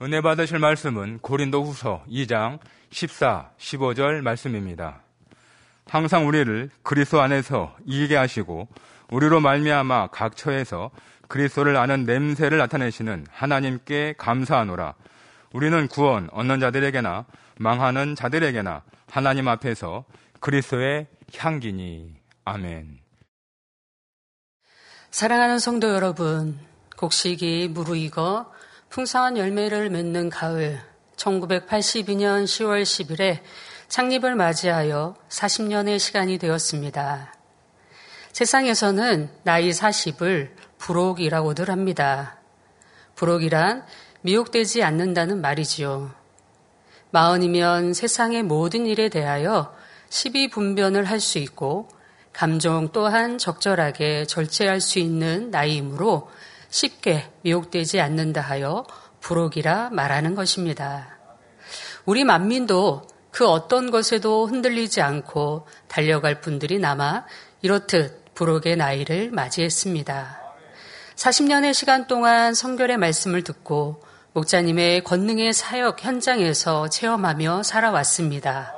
은혜 받으실 말씀은 고린도 후서 2장 14, 15절 말씀입니다. 항상 우리를 그리스도 안에서 이기게 하시고 우리로 말미암아 각 처에서 그리스도를 아는 냄새를 나타내시는 하나님께 감사하노라. 우리는 구원 얻는 자들에게나 망하는 자들에게나 하나님 앞에서 그리스도의 향기니. 아멘. 사랑하는 성도 여러분, 곡식이 무르익어 풍성한 열매를 맺는 가을 1982년 10월 10일에 창립을 맞이하여 40년의 시간이 되었습니다. 세상에서는 나이 40을 부록이라고들 합니다. 부록이란 미혹되지 않는다는 말이지요. 마흔이면 세상의 모든 일에 대하여 시비 분변을 할 수 있고 감정 또한 적절하게 절제할 수 있는 나이이므로 쉽게 미혹되지 않는다 하여 부록이라 말하는 것입니다. 우리 만민도 그 어떤 것에도 흔들리지 않고 달려갈 분들이 남아 이렇듯 부록의 나이를 맞이했습니다. 40년의 시간 동안 성결의 말씀을 듣고 목자님의 권능의 사역 현장에서 체험하며 살아왔습니다.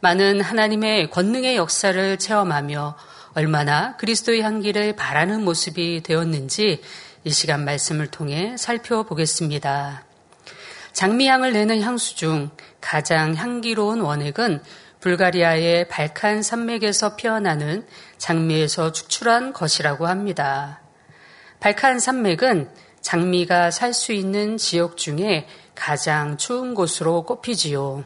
많은 하나님의 권능의 역사를 체험하며 얼마나 그리스도의 향기를 바라는 모습이 되었는지 이 시간 말씀을 통해 살펴보겠습니다. 장미향을 내는 향수 중 가장 향기로운 원액은 불가리아의 발칸 산맥에서 피어나는 장미에서 축출한 것이라고 합니다. 발칸 산맥은 장미가 살 수 있는 지역 중에 가장 추운 곳으로 꼽히지요.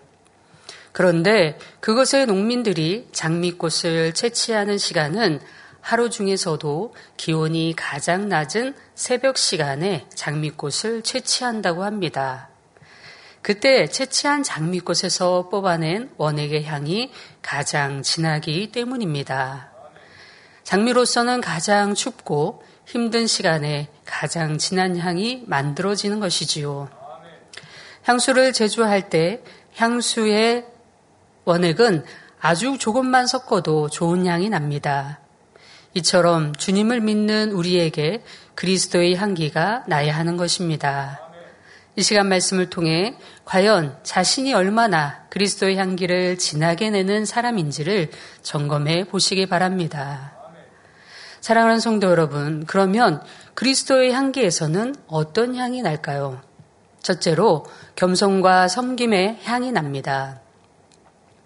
그런데 그곳의 농민들이 장미꽃을 채취하는 시간은 하루 중에서도 기온이 가장 낮은 새벽 시간에 장미꽃을 채취한다고 합니다. 그때 채취한 장미꽃에서 뽑아낸 원액의 향이 가장 진하기 때문입니다. 장미로서는 가장 춥고 힘든 시간에 가장 진한 향이 만들어지는 것이지요. 향수를 제조할 때 향수의 원액은 아주 조금만 섞어도 좋은 향이 납니다. 이처럼 주님을 믿는 우리에게 그리스도의 향기가 나야 하는 것입니다. 이 시간 말씀을 통해 과연 자신이 얼마나 그리스도의 향기를 진하게 내는 사람인지를 점검해 보시기 바랍니다. 사랑하는 성도 여러분, 그러면 그리스도의 향기에서는 어떤 향이 날까요? 첫째로 겸손과 섬김의 향이 납니다.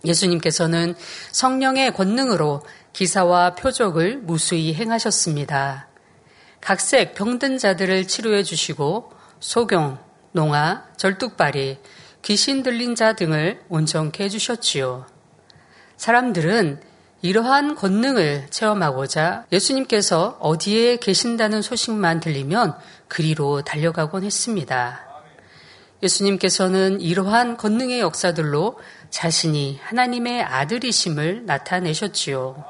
예수님께서는 성령의 권능으로 기사와 표적을 무수히 행하셨습니다. 각색 병든 자들을 치료해 주시고 소경, 농아, 절뚝발이, 귀신 들린 자 등을 온전케 해 주셨지요. 사람들은 이러한 권능을 체험하고자 예수님께서 어디에 계신다는 소식만 들리면 그리로 달려가곤 했습니다. 예수님께서는 이러한 권능의 역사들로 자신이 하나님의 아들이심을 나타내셨지요.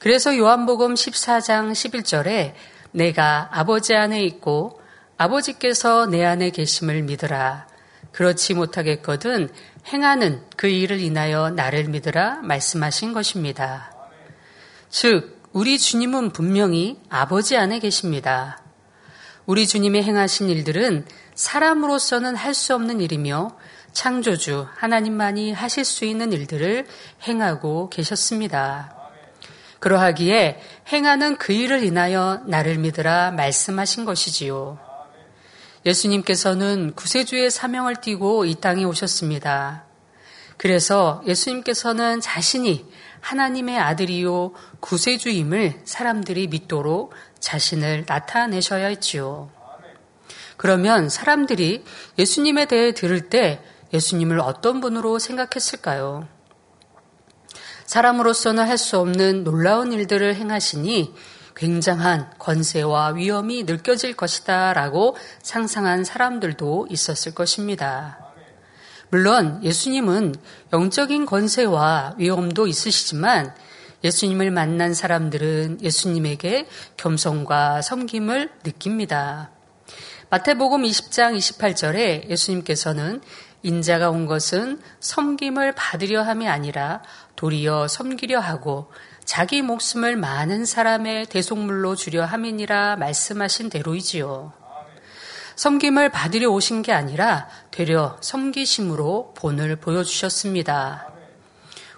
그래서 요한복음 14장 11절에 내가 아버지 안에 있고 아버지께서 내 안에 계심을 믿으라. 그렇지 못하겠거든 행하는 그 일을 인하여 나를 믿으라 말씀하신 것입니다. 즉, 우리 주님은 분명히 아버지 안에 계십니다. 우리 주님의 행하신 일들은 사람으로서는 할 수 없는 일이며 창조주 하나님만이 하실 수 있는 일들을 행하고 계셨습니다. 그러하기에 행하는 그 일을 인하여 나를 믿으라 말씀하신 것이지요. 예수님께서는 구세주의 사명을 띠고 이 땅에 오셨습니다. 그래서 예수님께서는 자신이 하나님의 아들이요 구세주임을 사람들이 믿도록 자신을 나타내셔야 했지요. 그러면 사람들이 예수님에 대해 들을 때 예수님을 어떤 분으로 생각했을까요? 사람으로서는 할 수 없는 놀라운 일들을 행하시니 굉장한 권세와 위험이 느껴질 것이다 라고 상상한 사람들도 있었을 것입니다. 물론 예수님은 영적인 권세와 위험도 있으시지만 예수님을 만난 사람들은 예수님에게 겸손과 섬김을 느낍니다. 마태복음 20장 28절에 예수님께서는 인자가 온 것은 섬김을 받으려 함이 아니라 도리어 섬기려 하고 자기 목숨을 많은 사람의 대속물로 주려 함이니라 말씀하신 대로이지요. 섬김을 받으려 오신 게 아니라 되려 섬기심으로 본을 보여주셨습니다.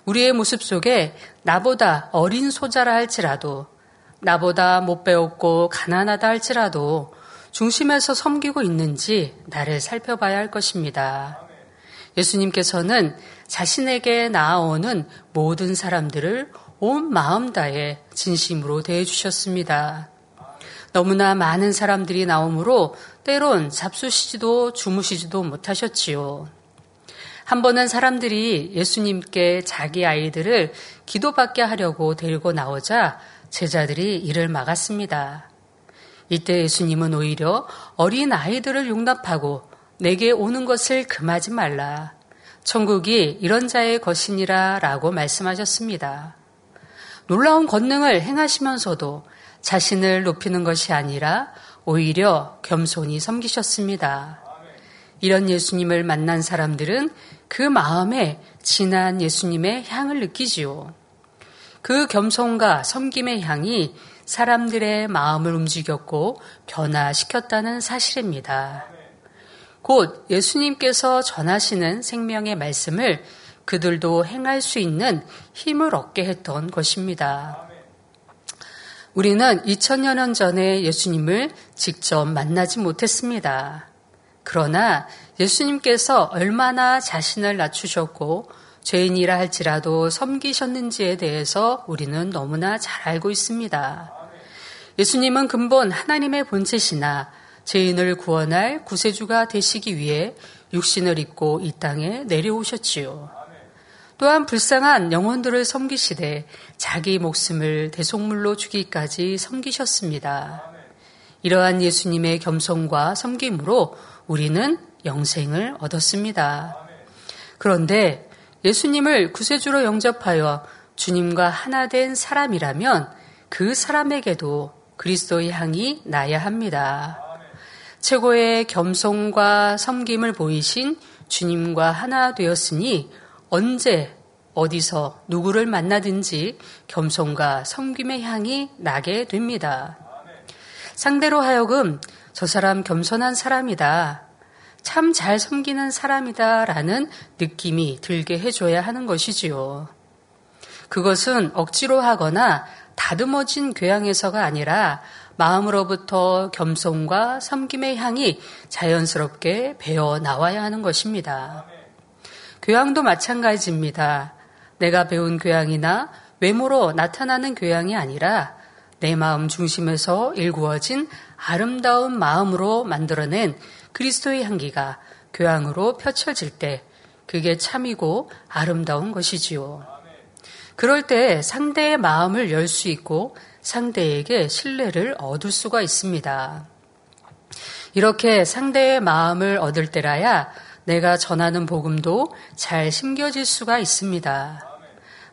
우리의 모습 속에 나보다 어린 소자라 할지라도 나보다 못 배웠고 가난하다 할지라도 중심에서 섬기고 있는지 나를 살펴봐야 할 것입니다. 예수님께서는 자신에게 나아오는 모든 사람들을 온 마음 다해 진심으로 대해 주셨습니다. 너무나 많은 사람들이 나오므로 때론 잡수시지도 주무시지도 못하셨지요. 한 번은 사람들이 예수님께 자기 아이들을 기도받게 하려고 데리고 나오자 제자들이 이를 막았습니다. 이때 예수님은 오히려 어린 아이들을 용납하고 내게 오는 것을 금하지 말라. 천국이 이런 자의 것이니라 라고 말씀하셨습니다. 놀라운 권능을 행하시면서도 자신을 높이는 것이 아니라 오히려 겸손히 섬기셨습니다. 이런 예수님을 만난 사람들은 그 마음에 진한 예수님의 향을 느끼지요. 그 겸손과 섬김의 향이 사람들의 마음을 움직였고 변화시켰다는 사실입니다. 곧 예수님께서 전하시는 생명의 말씀을 그들도 행할 수 있는 힘을 얻게 했던 것입니다. 우리는 2000여 년 전에 예수님을 직접 만나지 못했습니다. 그러나 예수님께서 얼마나 자신을 낮추셨고 죄인이라 할지라도 섬기셨는지에 대해서 우리는 너무나 잘 알고 있습니다. 예수님은 근본 하나님의 본체시나 죄인을 구원할 구세주가 되시기 위해 육신을 입고 이 땅에 내려오셨지요. 또한 불쌍한 영혼들을 섬기시되 자기 목숨을 대속물로 주기까지 섬기셨습니다. 이러한 예수님의 겸손과 섬김으로 우리는 영생을 얻었습니다. 그런데 예수님을 구세주로 영접하여 주님과 하나 된 사람이라면 그 사람에게도 그리스도의 향이 나야 합니다. 최고의 겸손과 섬김을 보이신 주님과 하나 되었으니 언제 어디서 누구를 만나든지 겸손과 섬김의 향이 나게 됩니다. 상대로 하여금 저 사람 겸손한 사람이다. 참 잘 섬기는 사람이다. 라는 느낌이 들게 해줘야 하는 것이지요. 그것은 억지로 하거나 다듬어진 교양에서가 아니라 마음으로부터 겸손과 섬김의 향이 자연스럽게 배어 나와야 하는 것입니다. 교양도 마찬가지입니다. 내가 배운 교양이나 외모로 나타나는 교양이 아니라 내 마음 중심에서 일구어진 아름다운 마음으로 만들어낸 그리스도의 향기가 교양으로 펼쳐질 때 그게 참이고 아름다운 것이지요. 그럴 때 상대의 마음을 열 수 있고 상대에게 신뢰를 얻을 수가 있습니다. 이렇게 상대의 마음을 얻을 때라야 내가 전하는 복음도 잘 심겨질 수가 있습니다.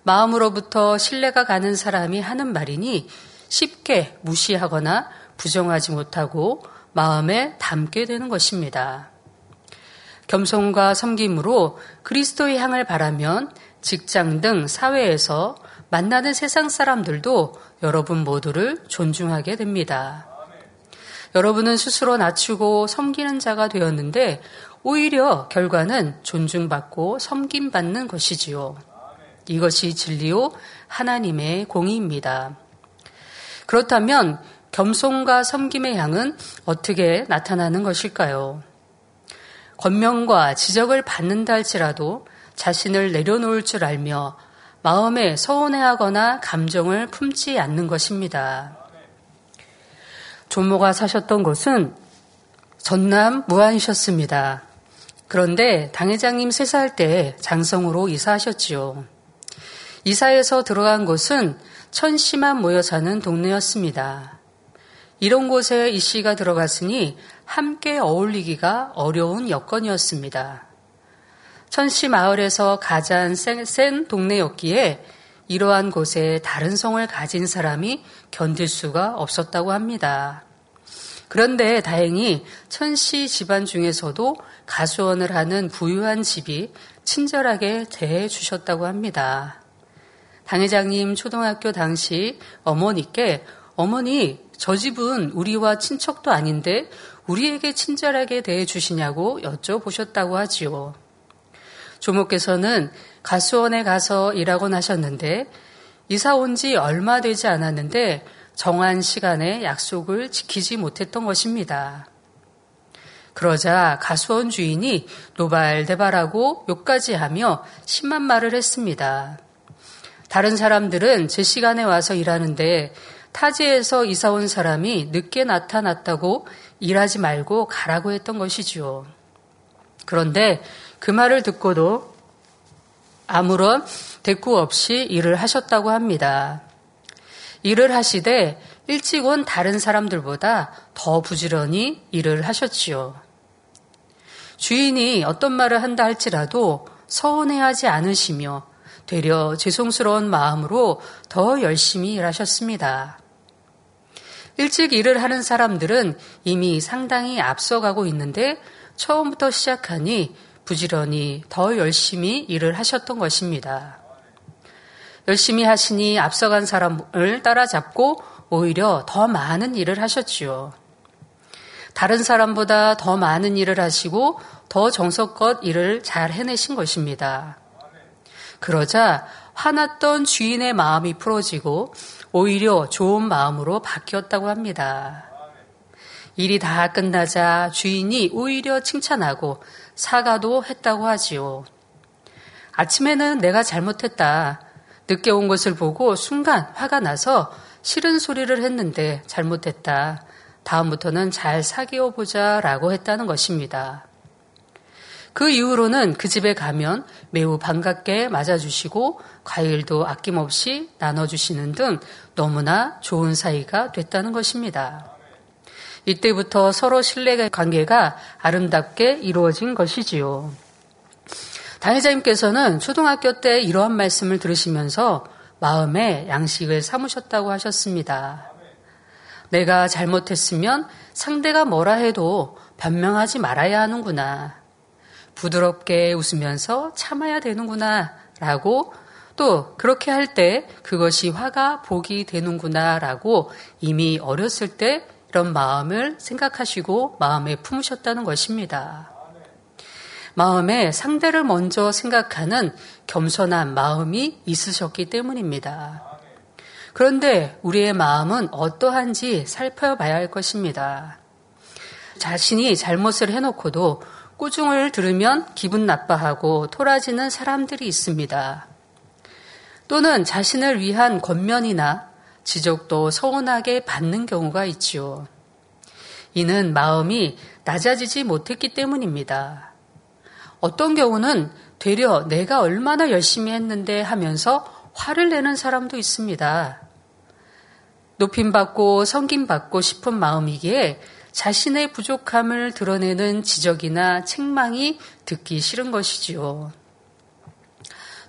마음으로부터 신뢰가 가는 사람이 하는 말이니 쉽게 무시하거나 부정하지 못하고 마음에 담게 되는 것입니다. 겸손과 섬김으로 그리스도의 향을 바라면 직장 등 사회에서 만나는 세상 사람들도 여러분 모두를 존중하게 됩니다. 여러분은 스스로 낮추고 섬기는 자가 되었는데 오히려 결과는 존중받고 섬김받는 것이지요. 이것이 진리요 하나님의 공의입니다. 그렇다면 겸손과 섬김의 향은 어떻게 나타나는 것일까요? 권명과 지적을 받는다 할지라도 자신을 내려놓을 줄 알며 마음에 서운해하거나 감정을 품지 않는 것입니다. 조모가 사셨던 곳은 전남 무안이셨습니다. 그런데 당회장님 세사할 때 장성으로 이사하셨지요. 이사에서 들어간 곳은 천씨만 모여 사는 동네였습니다. 이런 곳에 이 씨가 들어갔으니 함께 어울리기가 어려운 여건이었습니다. 천시 마을에서 가장 센, 센 동네였기에 이러한 곳에 다른 성을 가진 사람이 견딜 수가 없었다고 합니다. 그런데 다행히 천시 집안 중에서도 가수원을 하는 부유한 집이 친절하게 대해 주셨다고 합니다. 당회장님 초등학교 당시 어머니께 어머니 저 집은 우리와 친척도 아닌데 우리에게 친절하게 대해 주시냐고 여쭤보셨다고 하지요. 조모께서는 가수원에 가서 일하곤 하셨는데 이사 온 지 얼마 되지 않았는데 정한 시간에 약속을 지키지 못했던 것입니다. 그러자 가수원 주인이 노발대발하고 욕까지 하며 심한 말을 했습니다. 다른 사람들은 제 시간에 와서 일하는데 타지에서 이사 온 사람이 늦게 나타났다고 일하지 말고 가라고 했던 것이지요. 그런데 그 말을 듣고도 아무런 대꾸 없이 일을 하셨다고 합니다. 일을 하시되 일찍 온 다른 사람들보다 더 부지런히 일을 하셨지요. 주인이 어떤 말을 한다 할지라도 서운해하지 않으시며 되려 죄송스러운 마음으로 더 열심히 일하셨습니다. 일찍 일을 하는 사람들은 이미 상당히 앞서가고 있는데 처음부터 시작하니 부지런히 더 열심히 일을 하셨던 것입니다. 열심히 하시니 앞서간 사람을 따라잡고 오히려 더 많은 일을 하셨지요. 다른 사람보다 더 많은 일을 하시고 더 정성껏 일을 잘 해내신 것입니다. 그러자 화났던 주인의 마음이 풀어지고 오히려 좋은 마음으로 바뀌었다고 합니다. 일이 다 끝나자 주인이 오히려 칭찬하고 사과도 했다고 하지요. 아침에는 내가 잘못했다. 늦게 온 것을 보고 순간 화가 나서 싫은 소리를 했는데 잘못했다. 다음부터는 잘 사귀어 보자 라고 했다는 것입니다. 그 이후로는 그 집에 가면 매우 반갑게 맞아주시고 과일도 아낌없이 나눠주시는 등 너무나 좋은 사이가 됐다는 것입니다. 이때부터 서로 신뢰 관계가 아름답게 이루어진 것이지요. 당회자님께서는 초등학교 때 이러한 말씀을 들으시면서 마음에 양식을 삼으셨다고 하셨습니다. 내가 잘못했으면 상대가 뭐라 해도 변명하지 말아야 하는구나. 부드럽게 웃으면서 참아야 되는구나. 라고 또 그렇게 할 때 그것이 화가 복이 되는구나. 라고 이미 어렸을 때 이런 마음을 생각하시고 마음에 품으셨다는 것입니다. 마음에 상대를 먼저 생각하는 겸손한 마음이 있으셨기 때문입니다. 그런데 우리의 마음은 어떠한지 살펴봐야 할 것입니다. 자신이 잘못을 해놓고도 꾸중을 들으면 기분 나빠하고 토라지는 사람들이 있습니다. 또는 자신을 위한 권면이나 지적도 서운하게 받는 경우가 있지요. 이는 마음이 낮아지지 못했기 때문입니다. 어떤 경우는 되려 내가 얼마나 열심히 했는데 하면서 화를 내는 사람도 있습니다. 높임받고 성김받고 싶은 마음이기에 자신의 부족함을 드러내는 지적이나 책망이 듣기 싫은 것이지요.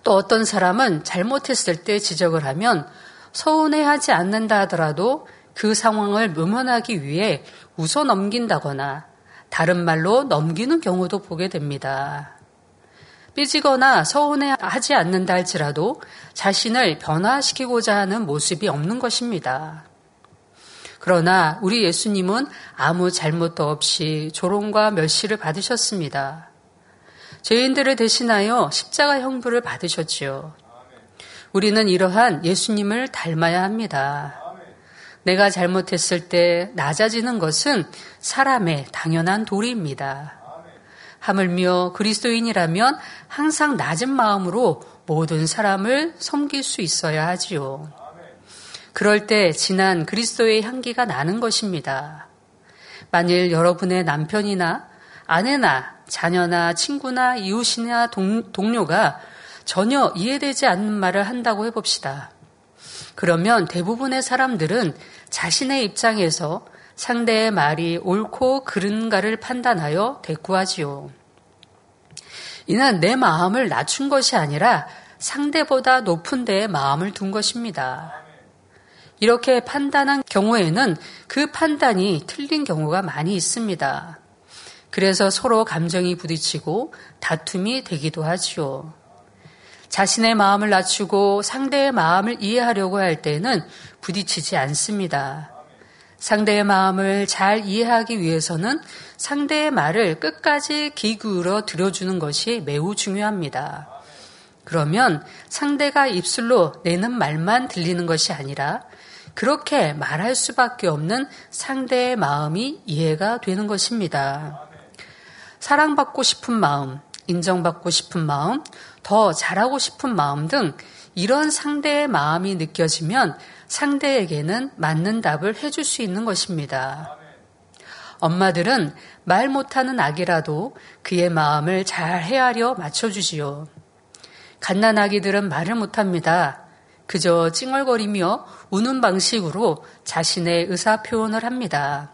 또 어떤 사람은 잘못했을 때 지적을 하면 서운해하지 않는다 하더라도 그 상황을 무면하기 위해 웃어 넘긴다거나 다른 말로 넘기는 경우도 보게 됩니다. 삐지거나 서운해하지 않는다 할지라도 자신을 변화시키고자 하는 모습이 없는 것입니다. 그러나 우리 예수님은 아무 잘못도 없이 조롱과 멸시를 받으셨습니다. 죄인들을 대신하여 십자가 형부를 받으셨지요. 우리는 이러한 예수님을 닮아야 합니다. 내가 잘못했을 때 낮아지는 것은 사람의 당연한 도리입니다. 하물며 그리스도인이라면 항상 낮은 마음으로 모든 사람을 섬길 수 있어야 하지요. 그럴 때 진한 그리스도의 향기가 나는 것입니다. 만일 여러분의 남편이나 아내나 자녀나 친구나 이웃이나 동, 동료가 전혀 이해되지 않는 말을 한다고 해봅시다. 그러면 대부분의 사람들은 자신의 입장에서 상대의 말이 옳고 그른가를 판단하여 대꾸하지요. 이는 내 마음을 낮춘 것이 아니라 상대보다 높은 데에 마음을 둔 것입니다. 이렇게 판단한 경우에는 그 판단이 틀린 경우가 많이 있습니다. 그래서 서로 감정이 부딪히고 다툼이 되기도 하지요. 자신의 마음을 낮추고 상대의 마음을 이해하려고 할 때는 부딪히지 않습니다. 상대의 마음을 잘 이해하기 위해서는 상대의 말을 끝까지 귀 기울여 들어주는 것이 매우 중요합니다. 그러면 상대가 입술로 내는 말만 들리는 것이 아니라 그렇게 말할 수밖에 없는 상대의 마음이 이해가 되는 것입니다. 사랑받고 싶은 마음, 인정받고 싶은 마음, 더 잘하고 싶은 마음 등 이런 상대의 마음이 느껴지면 상대에게는 맞는 답을 해줄 수 있는 것입니다. 엄마들은 말 못하는 아기라도 그의 마음을 잘 헤아려 맞춰주지요. 갓난 아기들은 말을 못합니다. 그저 찡얼거리며 우는 방식으로 자신의 의사 표현을 합니다.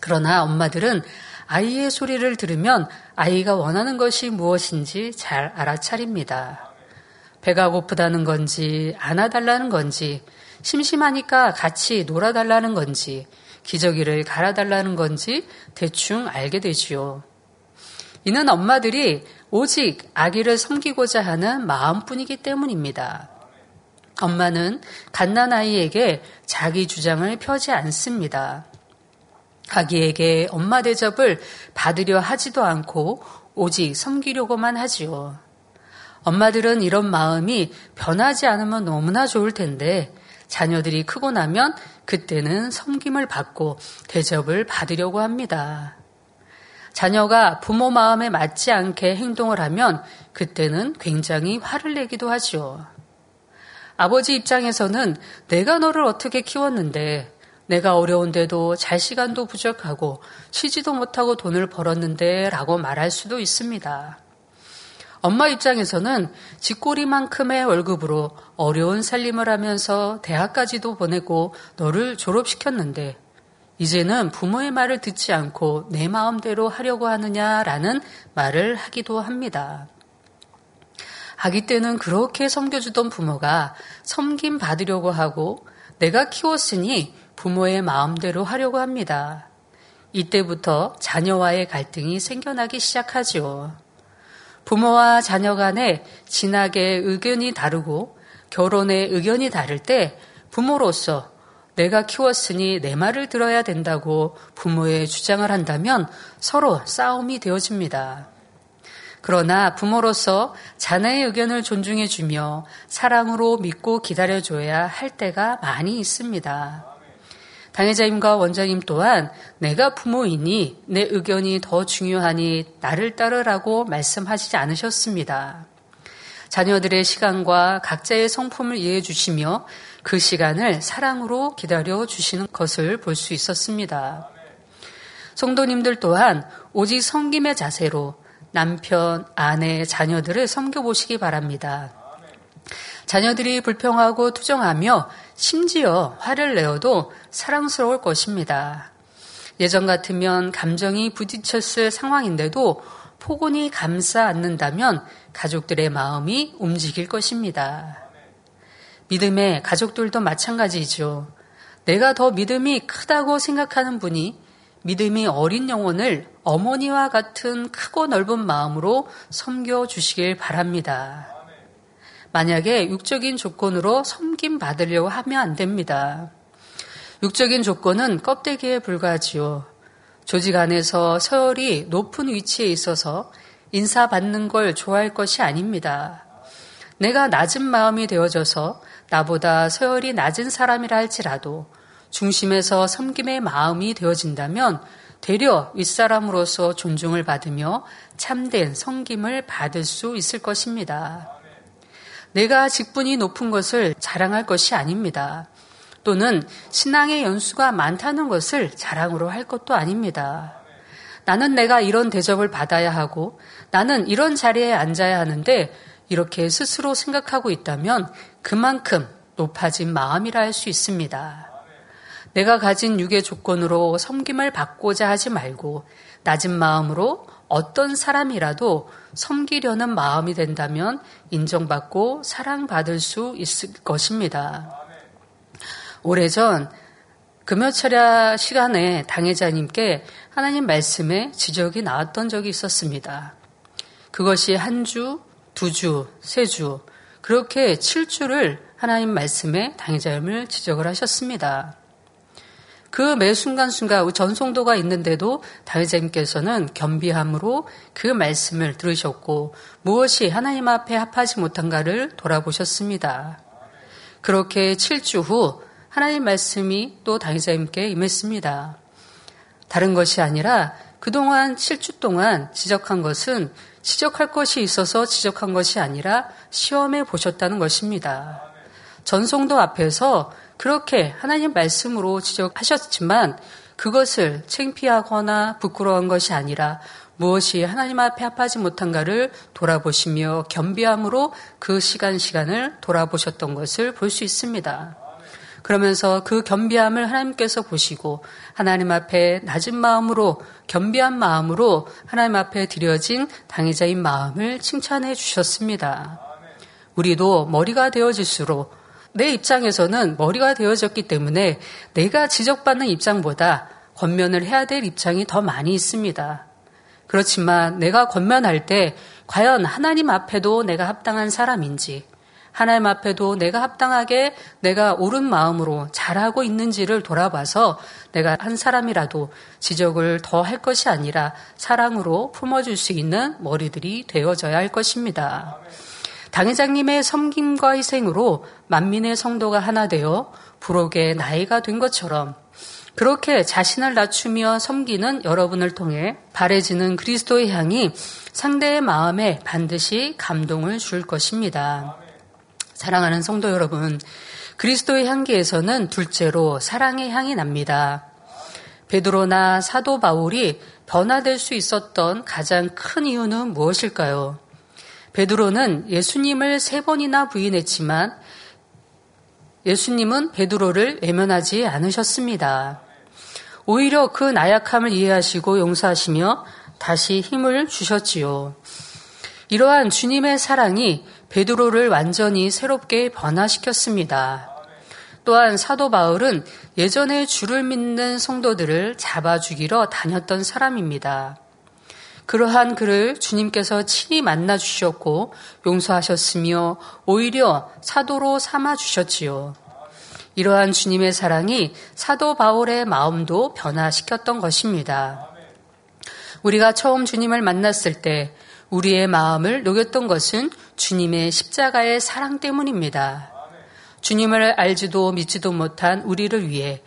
그러나 엄마들은 아이의 소리를 들으면 아이가 원하는 것이 무엇인지 잘 알아차립니다. 배가 고프다는 건지, 안아달라는 건지, 심심하니까 같이 놀아달라는 건지, 기저귀를 갈아달라는 건지 대충 알게 되지요. 이는 엄마들이 오직 아기를 섬기고자 하는 마음뿐이기 때문입니다. 엄마는 갓난 아이에게 자기 주장을 펴지 않습니다. 아기에게 엄마 대접을 받으려 하지도 않고 오직 섬기려고만 하지요. 엄마들은 이런 마음이 변하지 않으면 너무나 좋을 텐데 자녀들이 크고 나면 그때는 섬김을 받고 대접을 받으려고 합니다. 자녀가 부모 마음에 맞지 않게 행동을 하면 그때는 굉장히 화를 내기도 하죠. 아버지 입장에서는 내가 너를 어떻게 키웠는데 내가 어려운데도 잘 시간도 부족하고 쉬지도 못하고 돈을 벌었는데 라고 말할 수도 있습니다. 엄마 입장에서는 쥐꼬리만큼의 월급으로 어려운 살림을 하면서 대학까지도 보내고 너를 졸업시켰는데 이제는 부모의 말을 듣지 않고 내 마음대로 하려고 하느냐라는 말을 하기도 합니다. 아기 때는 그렇게 섬겨주던 부모가 섬김 받으려고 하고 내가 키웠으니 부모의 마음대로 하려고 합니다. 이때부터 자녀와의 갈등이 생겨나기 시작하지요. 부모와 자녀 간에 진하게 의견이 다르고 결혼에 의견이 다를 때 부모로서 내가 키웠으니 내 말을 들어야 된다고 부모의 주장을 한다면 서로 싸움이 되어집니다. 그러나 부모로서 자녀의 의견을 존중해주며 사랑으로 믿고 기다려줘야 할 때가 많이 있습니다. 당회자님과 원장님 또한 내가 부모이니 내 의견이 더 중요하니 나를 따르라고 말씀하시지 않으셨습니다. 자녀들의 시간과 각자의 성품을 이해해 주시며 그 시간을 사랑으로 기다려 주시는 것을 볼 수 있었습니다. 성도님들 또한 오직 성김의 자세로 남편, 아내, 자녀들을 섬겨보시기 바랍니다. 자녀들이 불평하고 투정하며 심지어 화를 내어도 사랑스러울 것입니다. 예전 같으면 감정이 부딪혔을 상황인데도 폭언이 감싸 안는다면 가족들의 마음이 움직일 것입니다. 믿음의 가족들도 마찬가지죠. 내가 더 믿음이 크다고 생각하는 분이 믿음이 어린 영혼을 어머니와 같은 크고 넓은 마음으로 섬겨 주시길 바랍니다. 만약에 육적인 조건으로 섬김 받으려고 하면 안 됩니다. 육적인 조건은 껍데기에 불과하지요. 조직 안에서 서열이 높은 위치에 있어서 인사받는 걸 좋아할 것이 아닙니다. 내가 낮은 마음이 되어져서 나보다 서열이 낮은 사람이라 할지라도 중심에서 섬김의 마음이 되어진다면 되려 윗사람으로서 존중을 받으며 참된 섬김을 받을 수 있을 것입니다. 내가 직분이 높은 것을 자랑할 것이 아닙니다. 또는 신앙의 연수가 많다는 것을 자랑으로 할 것도 아닙니다. 나는 내가 이런 대접을 받아야 하고 나는 이런 자리에 앉아야 하는데 이렇게 스스로 생각하고 있다면 그만큼 높아진 마음이라 할 수 있습니다. 내가 가진 육의 조건으로 섬김을 받고자 하지 말고 낮은 마음으로 어떤 사람이라도 섬기려는 마음이 된다면 인정받고 사랑받을 수 있을 것입니다. 오래전 금요철야 시간에 당회자님께 하나님 말씀에 지적이 나왔던 적이 있었습니다. 그것이 한 주, 두 주, 세 주, 그렇게 7주를 하나님 말씀에 당회자님을 지적을 하셨습니다. 그 매 순간순간 전송도가 있는데도 다윗자님께서는 겸비함으로 그 말씀을 들으셨고 무엇이 하나님 앞에 합하지 못한가를 돌아보셨습니다. 그렇게 7주 후 하나님 말씀이 또 다윗자님께 임했습니다. 다른 것이 아니라 그동안 7주 동안 지적한 것은 지적할 것이 있어서 지적한 것이 아니라 시험해 보셨다는 것입니다. 전송도 앞에서 그렇게 하나님 말씀으로 지적하셨지만 그것을 창피하거나 부끄러운 것이 아니라 무엇이 하나님 앞에 합하지 못한가를 돌아보시며 겸비함으로 그 시간 시간을 돌아보셨던 것을 볼 수 있습니다. 그러면서 그 겸비함을 하나님께서 보시고 하나님 앞에 낮은 마음으로 겸비한 마음으로 하나님 앞에 드려진 당의자인 마음을 칭찬해 주셨습니다. 우리도 머리가 되어질수록 내 입장에서는 머리가 되어졌기 때문에 내가 지적받는 입장보다 권면을 해야 될 입장이 더 많이 있습니다. 그렇지만 내가 권면할 때 과연 하나님 앞에도 내가 합당한 사람인지, 하나님 앞에도 내가 합당하게 내가 옳은 마음으로 잘하고 있는지를 돌아봐서 내가 한 사람이라도 지적을 더 할 것이 아니라 사랑으로 품어줄 수 있는 머리들이 되어져야 할 것입니다. 당회장님의 섬김과 희생으로 만민의 성도가 하나 되어 부록의 나이가 된 것처럼 그렇게 자신을 낮추며 섬기는 여러분을 통해 바래지는 그리스도의 향이 상대의 마음에 반드시 감동을 줄 것입니다. 사랑하는 성도 여러분, 그리스도의 향기에서는 둘째로 사랑의 향이 납니다. 베드로나 사도 바울이 변화될 수 있었던 가장 큰 이유는 무엇일까요? 베드로는 예수님을 세 번이나 부인했지만 예수님은 베드로를 외면하지 않으셨습니다. 오히려 그 나약함을 이해하시고 용서하시며 다시 힘을 주셨지요. 이러한 주님의 사랑이 베드로를 완전히 새롭게 변화시켰습니다. 또한 사도 바울은 예전에 주를 믿는 성도들을 잡아 죽이러 다녔던 사람입니다. 그러한 그를 주님께서 친히 만나 주셨고 용서하셨으며 오히려 사도로 삼아 주셨지요. 이러한 주님의 사랑이 사도 바울의 마음도 변화시켰던 것입니다. 우리가 처음 주님을 만났을 때 우리의 마음을 녹였던 것은 주님의 십자가의 사랑 때문입니다. 주님을 알지도 믿지도 못한 우리를 위해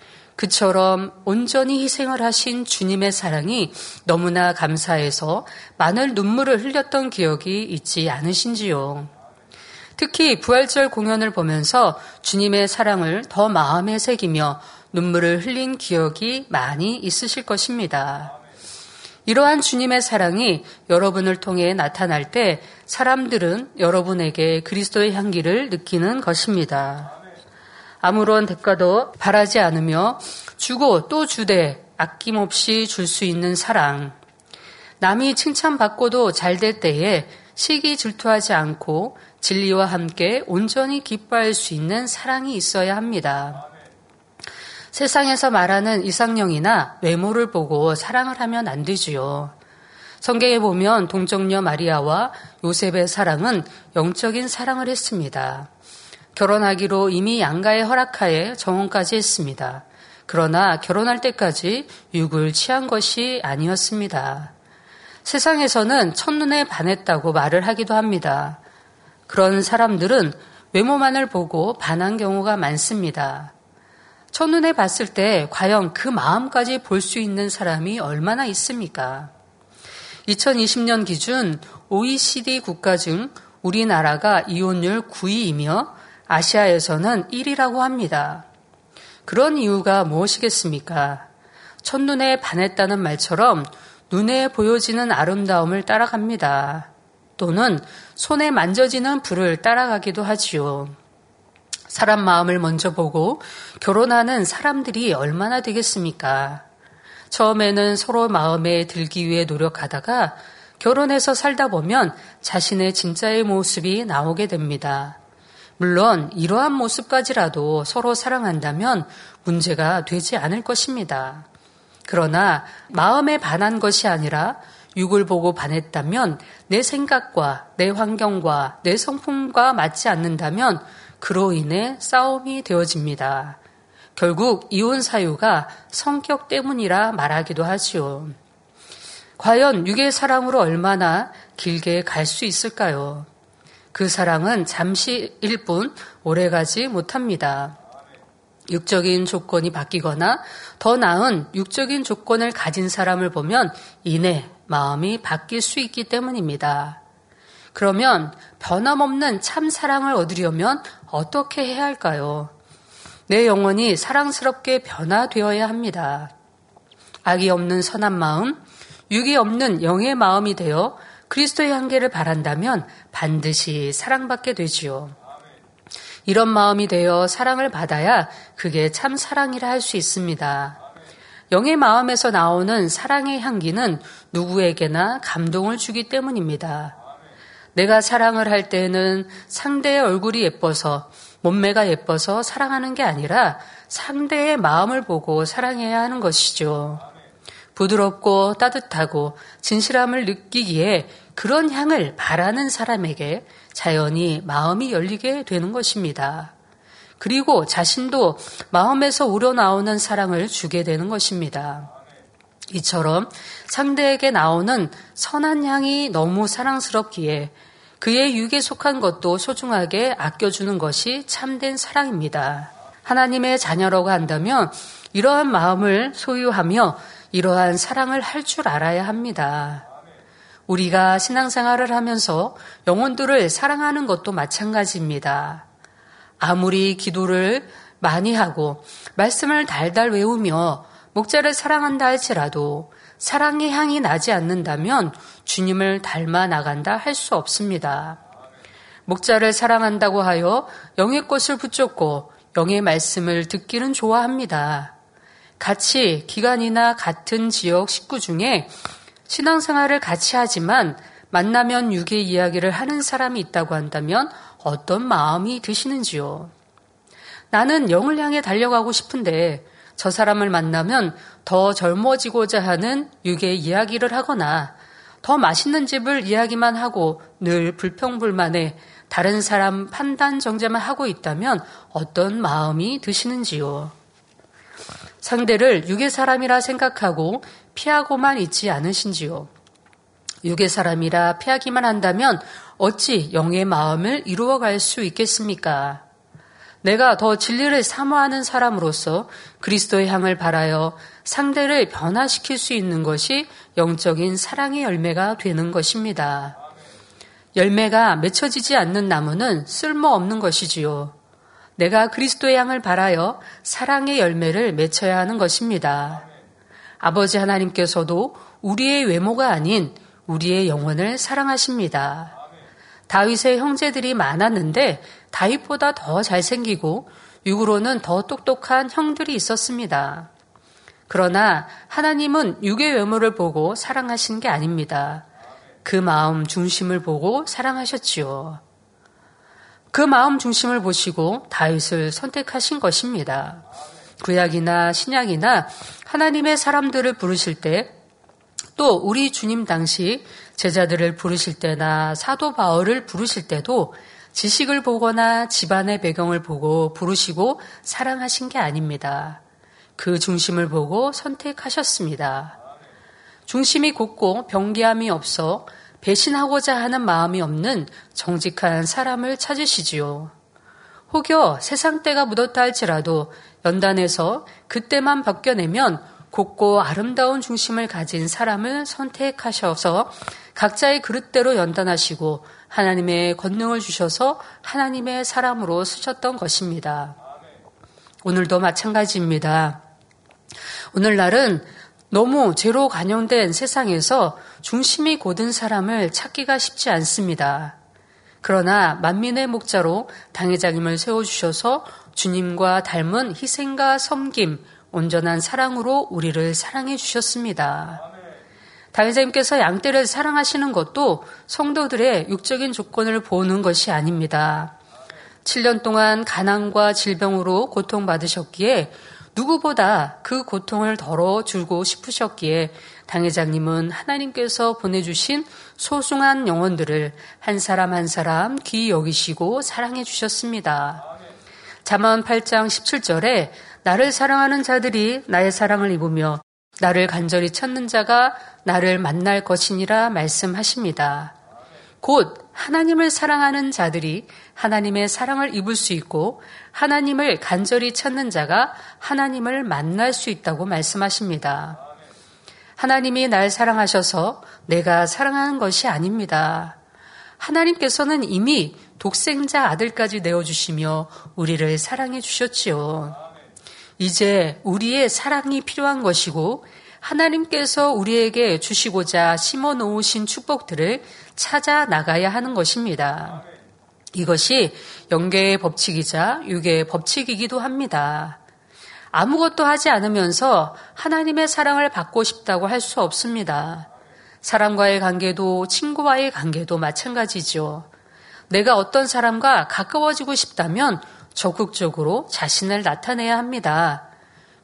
그처럼 온전히 희생을 하신 주님의 사랑이 너무나 감사해서 많은 눈물을 흘렸던 기억이 있지 않으신지요. 특히 부활절 공연을 보면서 주님의 사랑을 더 마음에 새기며 눈물을 흘린 기억이 많이 있으실 것입니다. 이러한 주님의 사랑이 여러분을 통해 나타날 때 사람들은 여러분에게 그리스도의 향기를 느끼는 것입니다. 아무런 대가도 바라지 않으며 주고 또 주되 아낌없이 줄 수 있는 사랑. 남이 칭찬받고도 잘 될 때에 시기 질투하지 않고 진리와 함께 온전히 기뻐할 수 있는 사랑이 있어야 합니다. 세상에서 말하는 이상형이나 외모를 보고 사랑을 하면 안 되지요. 성경에 보면 동정녀 마리아와 요셉의 사랑은 영적인 사랑을 했습니다. 결혼하기로 이미 양가의 허락하에 정혼까지 했습니다. 그러나 결혼할 때까지 육을 취한 것이 아니었습니다. 세상에서는 첫눈에 반했다고 말을 하기도 합니다. 그런 사람들은 외모만을 보고 반한 경우가 많습니다. 첫눈에 봤을 때 과연 그 마음까지 볼 수 있는 사람이 얼마나 있습니까? 2020년 기준 OECD 국가 중 우리나라가 이혼율 9위이며 아시아에서는 1위라고 합니다. 그런 이유가 무엇이겠습니까? 첫눈에 반했다는 말처럼 눈에 보여지는 아름다움을 따라갑니다. 또는 손에 만져지는 불을 따라가기도 하지요. 사람 마음을 먼저 보고 결혼하는 사람들이 얼마나 되겠습니까? 처음에는 서로 마음에 들기 위해 노력하다가 결혼해서 살다 보면 자신의 진짜의 모습이 나오게 됩니다. 물론 이러한 모습까지라도 서로 사랑한다면 문제가 되지 않을 것입니다. 그러나 마음에 반한 것이 아니라 육을 보고 반했다면 내 생각과 내 환경과 내 성품과 맞지 않는다면 그로 인해 싸움이 되어집니다. 결국 이혼 사유가 성격 때문이라 말하기도 하지요. 과연 육의 사랑으로 얼마나 길게 갈 수 있을까요? 그 사랑은 잠시일 뿐 오래가지 못합니다. 육적인 조건이 바뀌거나 더 나은 육적인 조건을 가진 사람을 보면 이내 마음이 바뀔 수 있기 때문입니다. 그러면 변함없는 참 사랑을 얻으려면 어떻게 해야 할까요? 내 영혼이 사랑스럽게 변화되어야 합니다. 악이 없는 선한 마음, 육이 없는 영의 마음이 되어 그리스도의 한계를 바란다면 반드시 사랑받게 되지요. 이런 마음이 되어 사랑을 받아야 그게 참 사랑이라 할 수 있습니다. 영의 마음에서 나오는 사랑의 향기는 누구에게나 감동을 주기 때문입니다. 내가 사랑을 할 때는 상대의 얼굴이 예뻐서 몸매가 예뻐서 사랑하는 게 아니라 상대의 마음을 보고 사랑해야 하는 것이죠. 부드럽고 따뜻하고 진실함을 느끼기에 그런 향을 바라는 사람에게 자연히 마음이 열리게 되는 것입니다. 그리고 자신도 마음에서 우러나오는 사랑을 주게 되는 것입니다. 이처럼 상대에게 나오는 선한 향이 너무 사랑스럽기에 그의 육에 속한 것도 소중하게 아껴주는 것이 참된 사랑입니다. 하나님의 자녀라고 한다면 이러한 마음을 소유하며 이러한 사랑을 할 줄 알아야 합니다. 우리가 신앙생활을 하면서 영혼들을 사랑하는 것도 마찬가지입니다. 아무리 기도를 많이 하고 말씀을 달달 외우며 목자를 사랑한다 할지라도 사랑의 향이 나지 않는다면 주님을 닮아 나간다 할 수 없습니다. 목자를 사랑한다고 하여 영의 꽃을 붙잡고 영의 말씀을 듣기는 좋아합니다. 같이 기간이나 같은 지역 식구 중에 신앙생활을 같이 하지만 만나면 육의 이야기를 하는 사람이 있다고 한다면 어떤 마음이 드시는지요? 나는 영을 향해 달려가고 싶은데 저 사람을 만나면 더 젊어지고자 하는 육의 이야기를 하거나 더 맛있는 집을 이야기만 하고 늘 불평불만에 다른 사람 판단 정제만 하고 있다면 어떤 마음이 드시는지요? 상대를 육의 사람이라 생각하고 피하고만 있지 않으신지요? 육의 사람이라 피하기만 한다면 어찌 영의 마음을 이루어갈 수 있겠습니까? 내가 더 진리를 사모하는 사람으로서 그리스도의 향을 바라여 상대를 변화시킬 수 있는 것이 영적인 사랑의 열매가 되는 것입니다. 열매가 맺혀지지 않는 나무는 쓸모없는 것이지요. 내가 그리스도의 향을 바라여 사랑의 열매를 맺혀야 하는 것입니다. 아버지 하나님께서도 우리의 외모가 아닌 우리의 영혼을 사랑하십니다. 다윗의 형제들이 많았는데 다윗보다 더 잘생기고 육으로는 더 똑똑한 형들이 있었습니다. 그러나 하나님은 육의 외모를 보고 사랑하신 게 아닙니다. 그 마음 중심을 보고 사랑하셨지요. 그 마음 중심을 보시고 다윗을 선택하신 것입니다. 구약이나 신약이나 하나님의 사람들을 부르실 때 또 우리 주님 당시 제자들을 부르실 때나 사도 바울을 부르실 때도 지식을 보거나 집안의 배경을 보고 부르시고 사랑하신 게 아닙니다. 그 중심을 보고 선택하셨습니다. 중심이 곱고 병기함이 없어 배신하고자 하는 마음이 없는 정직한 사람을 찾으시지요. 혹여 세상 때가 묻었다 할지라도 연단에서 그때만 벗겨내면 곱고 아름다운 중심을 가진 사람을 선택하셔서 각자의 그릇대로 연단하시고 하나님의 권능을 주셔서 하나님의 사람으로 쓰셨던 것입니다. 오늘도 마찬가지입니다. 오늘날은 너무 죄로 관용된 세상에서 중심이 고든 사람을 찾기가 쉽지 않습니다. 그러나 만민의 목자로 당회장님을 세워주셔서 주님과 닮은 희생과 섬김, 온전한 사랑으로 우리를 사랑해 주셨습니다. 다윗자님께서 양떼를 사랑하시는 것도 성도들의 육적인 조건을 보는 것이 아닙니다. 7년 동안 가난과 질병으로 고통받으셨기에 누구보다 그 고통을 덜어주고 싶으셨기에 당회장님은 하나님께서 보내주신 소중한 영혼들을 한 사람 한 사람 귀히 여기시고 사랑해 주셨습니다. 잠언 8장 17절에 나를 사랑하는 자들이 나의 사랑을 입으며 나를 간절히 찾는 자가 나를 만날 것이니라 말씀하십니다. 곧 하나님을 사랑하는 자들이 하나님의 사랑을 입을 수 있고 하나님을 간절히 찾는 자가 하나님을 만날 수 있다고 말씀하십니다. 하나님이 날 사랑하셔서 내가 사랑하는 것이 아닙니다. 하나님께서는 이미 독생자 아들까지 내어주시며 우리를 사랑해 주셨지요. 이제 우리의 사랑이 필요한 것이고 하나님께서 우리에게 주시고자 심어 놓으신 축복들을 찾아 나가야 하는 것입니다. 이것이 영계의 법칙이자 유계의 법칙이기도 합니다. 아무것도 하지 않으면서 하나님의 사랑을 받고 싶다고 할 수 없습니다. 사람과의 관계도 친구와의 관계도 마찬가지죠. 내가 어떤 사람과 가까워지고 싶다면 적극적으로 자신을 나타내야 합니다.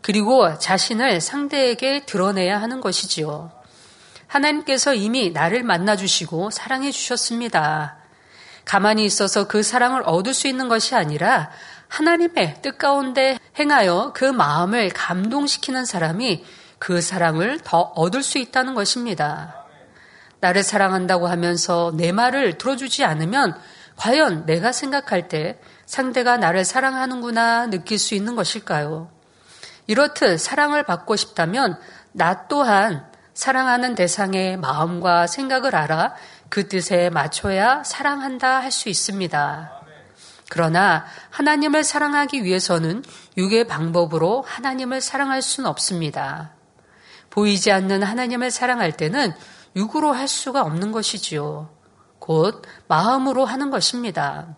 그리고 자신을 상대에게 드러내야 하는 것이지요. 하나님께서 이미 나를 만나주시고 사랑해 주셨습니다. 가만히 있어서 그 사랑을 얻을 수 있는 것이 아니라 하나님의 뜻 가운데 행하여 그 마음을 감동시키는 사람이 그 사랑을 더 얻을 수 있다는 것입니다. 나를 사랑한다고 하면서 내 말을 들어주지 않으면 과연 내가 생각할 때 상대가 나를 사랑하는구나 느낄 수 있는 것일까요? 이렇듯 사랑을 받고 싶다면 나 또한 사랑하는 대상의 마음과 생각을 알아 그 뜻에 맞춰야 사랑한다 할 수 있습니다. 그러나 하나님을 사랑하기 위해서는 육의 방법으로 하나님을 사랑할 수는 없습니다. 보이지 않는 하나님을 사랑할 때는 육으로 할 수가 없는 것이지요. 곧 마음으로 하는 것입니다.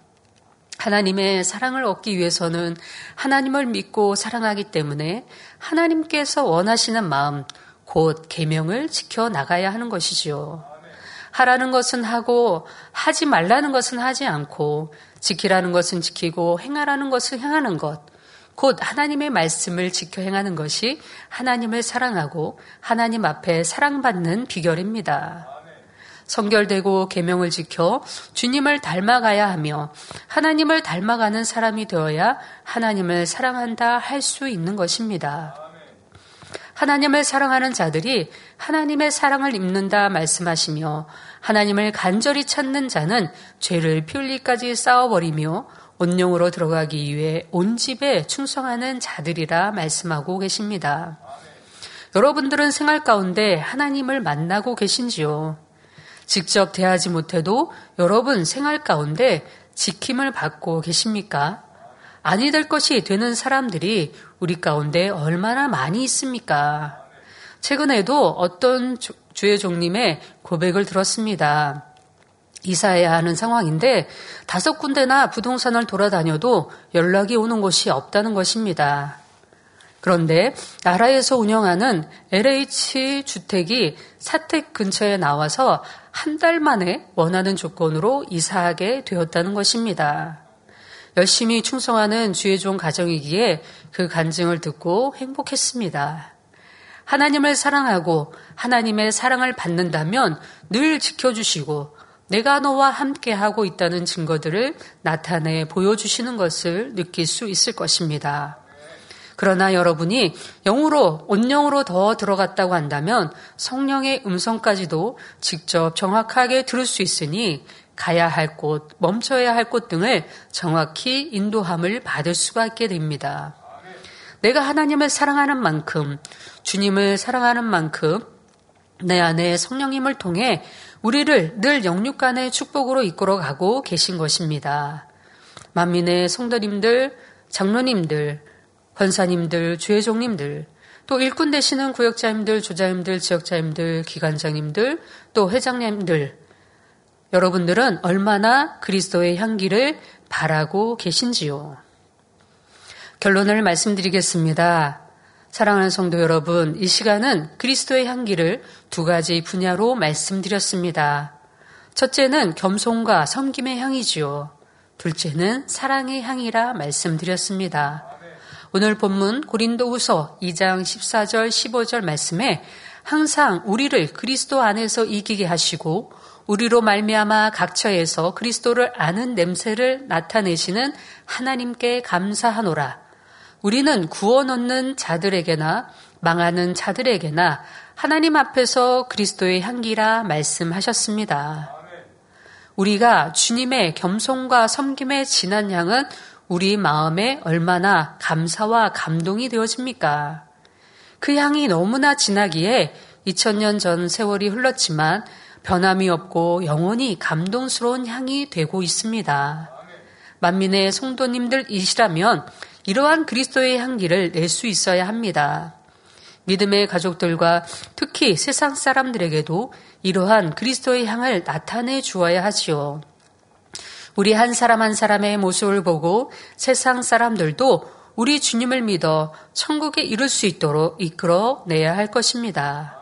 하나님의 사랑을 얻기 위해서는 하나님을 믿고 사랑하기 때문에 하나님께서 원하시는 마음, 곧 계명을 지켜 나가야 하는 것이지요. 하라는 것은 하고 하지 말라는 것은 하지 않고 지키라는 것은 지키고 행하라는 것은 행하는 것. 곧 하나님의 말씀을 지켜 행하는 것이 하나님을 사랑하고 하나님 앞에 사랑받는 비결입니다. 성결되고 계명을 지켜 주님을 닮아가야 하며 하나님을 닮아가는 사람이 되어야 하나님을 사랑한다 할 수 있는 것입니다. 하나님을 사랑하는 자들이 하나님의 사랑을 입는다 말씀하시며 하나님을 간절히 찾는 자는 죄를 필리까지 쌓아버리며 온영으로 들어가기 위해 온 집에 충성하는 자들이라 말씀하고 계십니다. 여러분들은 생활 가운데 하나님을 만나고 계신지요? 직접 대하지 못해도 여러분 생활 가운데 지킴을 받고 계십니까? 아니 될 것이 되는 사람들이 우리 가운데 얼마나 많이 있습니까? 최근에도 어떤 주의 종님의 고백을 들었습니다. 이사해야 하는 상황인데 다섯 군데나 부동산을 돌아다녀도 연락이 오는 곳이 없다는 것입니다. 그런데 나라에서 운영하는 LH 주택이 사택 근처에 나와서 한 달 만에 원하는 조건으로 이사하게 되었다는 것입니다. 열심히 충성하는 주의 종 가정이기에 그 간증을 듣고 행복했습니다. 하나님을 사랑하고 하나님의 사랑을 받는다면 늘 지켜주시고 내가 너와 함께 하고 있다는 증거들을 나타내 보여주시는 것을 느낄 수 있을 것입니다. 그러나 여러분이 영으로, 온영으로 더 들어갔다고 한다면 성령의 음성까지도 직접 정확하게 들을 수 있으니 가야 할 곳, 멈춰야 할 곳 등을 정확히 인도함을 받을 수가 있게 됩니다. 내가 하나님을 사랑하는 만큼, 주님을 사랑하는 만큼, 내 안에 성령님을 통해 우리를 늘 영육간의 축복으로 이끌어 가고 계신 것입니다. 만민의 성도님들, 장로님들, 권사님들, 주회종님들, 또 일꾼 되시는 구역자님들, 조자님들, 지역자님들, 기관장님들, 또 회장님들, 여러분들은 얼마나 그리스도의 향기를 바라고 계신지요? 결론을 말씀드리겠습니다. 사랑하는 성도 여러분, 이 시간은 그리스도의 향기를 두 가지 분야로 말씀드렸습니다. 첫째는 겸손과 섬김의 향이지요. 둘째는 사랑의 향이라 말씀드렸습니다. 오늘 본문 고린도후서 2장 14절 15절 말씀에 항상 우리를 그리스도 안에서 이기게 하시고 우리로 말미암아 각처에서 그리스도를 아는 냄새를 나타내시는 하나님께 감사하노라. 우리는 구원 얻는 자들에게나 망하는 자들에게나 하나님 앞에서 그리스도의 향기라 말씀하셨습니다. 우리가 주님의 겸손과 섬김의 진한 향은 우리 마음에 얼마나 감사와 감동이 되어집니까? 그 향이 너무나 진하기에 2000년 전 세월이 흘렀지만 변함이 없고 영원히 감동스러운 향이 되고 있습니다. 만민의 성도님들이시라면 이러한 그리스도의 향기를 낼 수 있어야 합니다. 믿음의 가족들과 특히 세상 사람들에게도 이러한 그리스도의 향을 나타내 주어야 하지요. 우리 한 사람 한 사람의 모습을 보고 세상 사람들도 우리 주님을 믿어 천국에 이룰 수 있도록 이끌어 내야 할 것입니다.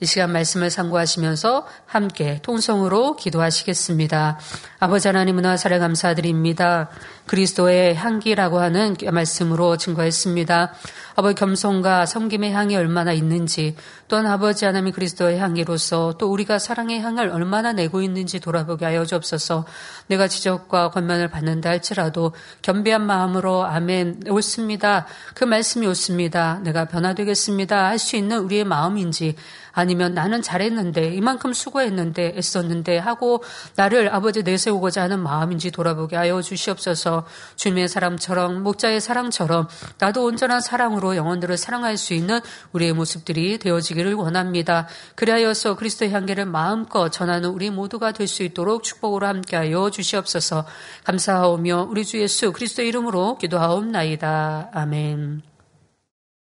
이 시간 말씀을 상고하시면서 함께 통성으로 기도하시겠습니다. 아버지 하나님 은하 사랑 감사드립니다. 그리스도의 향기라고 하는 말씀으로 증거했습니다. 아버지 겸손과 섬김의 향이 얼마나 있는지 또한 아버지 하나님 그리스도의 향기로서 또 우리가 사랑의 향을 얼마나 내고 있는지 돌아보게 하여 주옵소서 내가 지적과 권면을 받는다 할지라도 겸비한 마음으로 아멘 옳습니다. 그 말씀이 옳습니다. 내가 변화되겠습니다. 할 수 있는 우리의 마음인지 아니면 나는 잘했는데 이만큼 수고했는데 애썼는데 하고 나를 아버지 내세우고자 하는 마음인지 돌아보게 하여 주시옵소서 주님의 사랑처럼 목자의 사랑처럼 나도 온전한 사랑으로 영혼들을 사랑할 수 있는 우리의 모습들이 되어지기를 원합니다. 그리하여서 그리스도의 향기를 마음껏 전하는 우리 모두가 될 수 있도록 축복으로 함께하여 주시옵소서 감사하오며 우리 주 예수 그리스도 이름으로 기도하옵나이다. 아멘.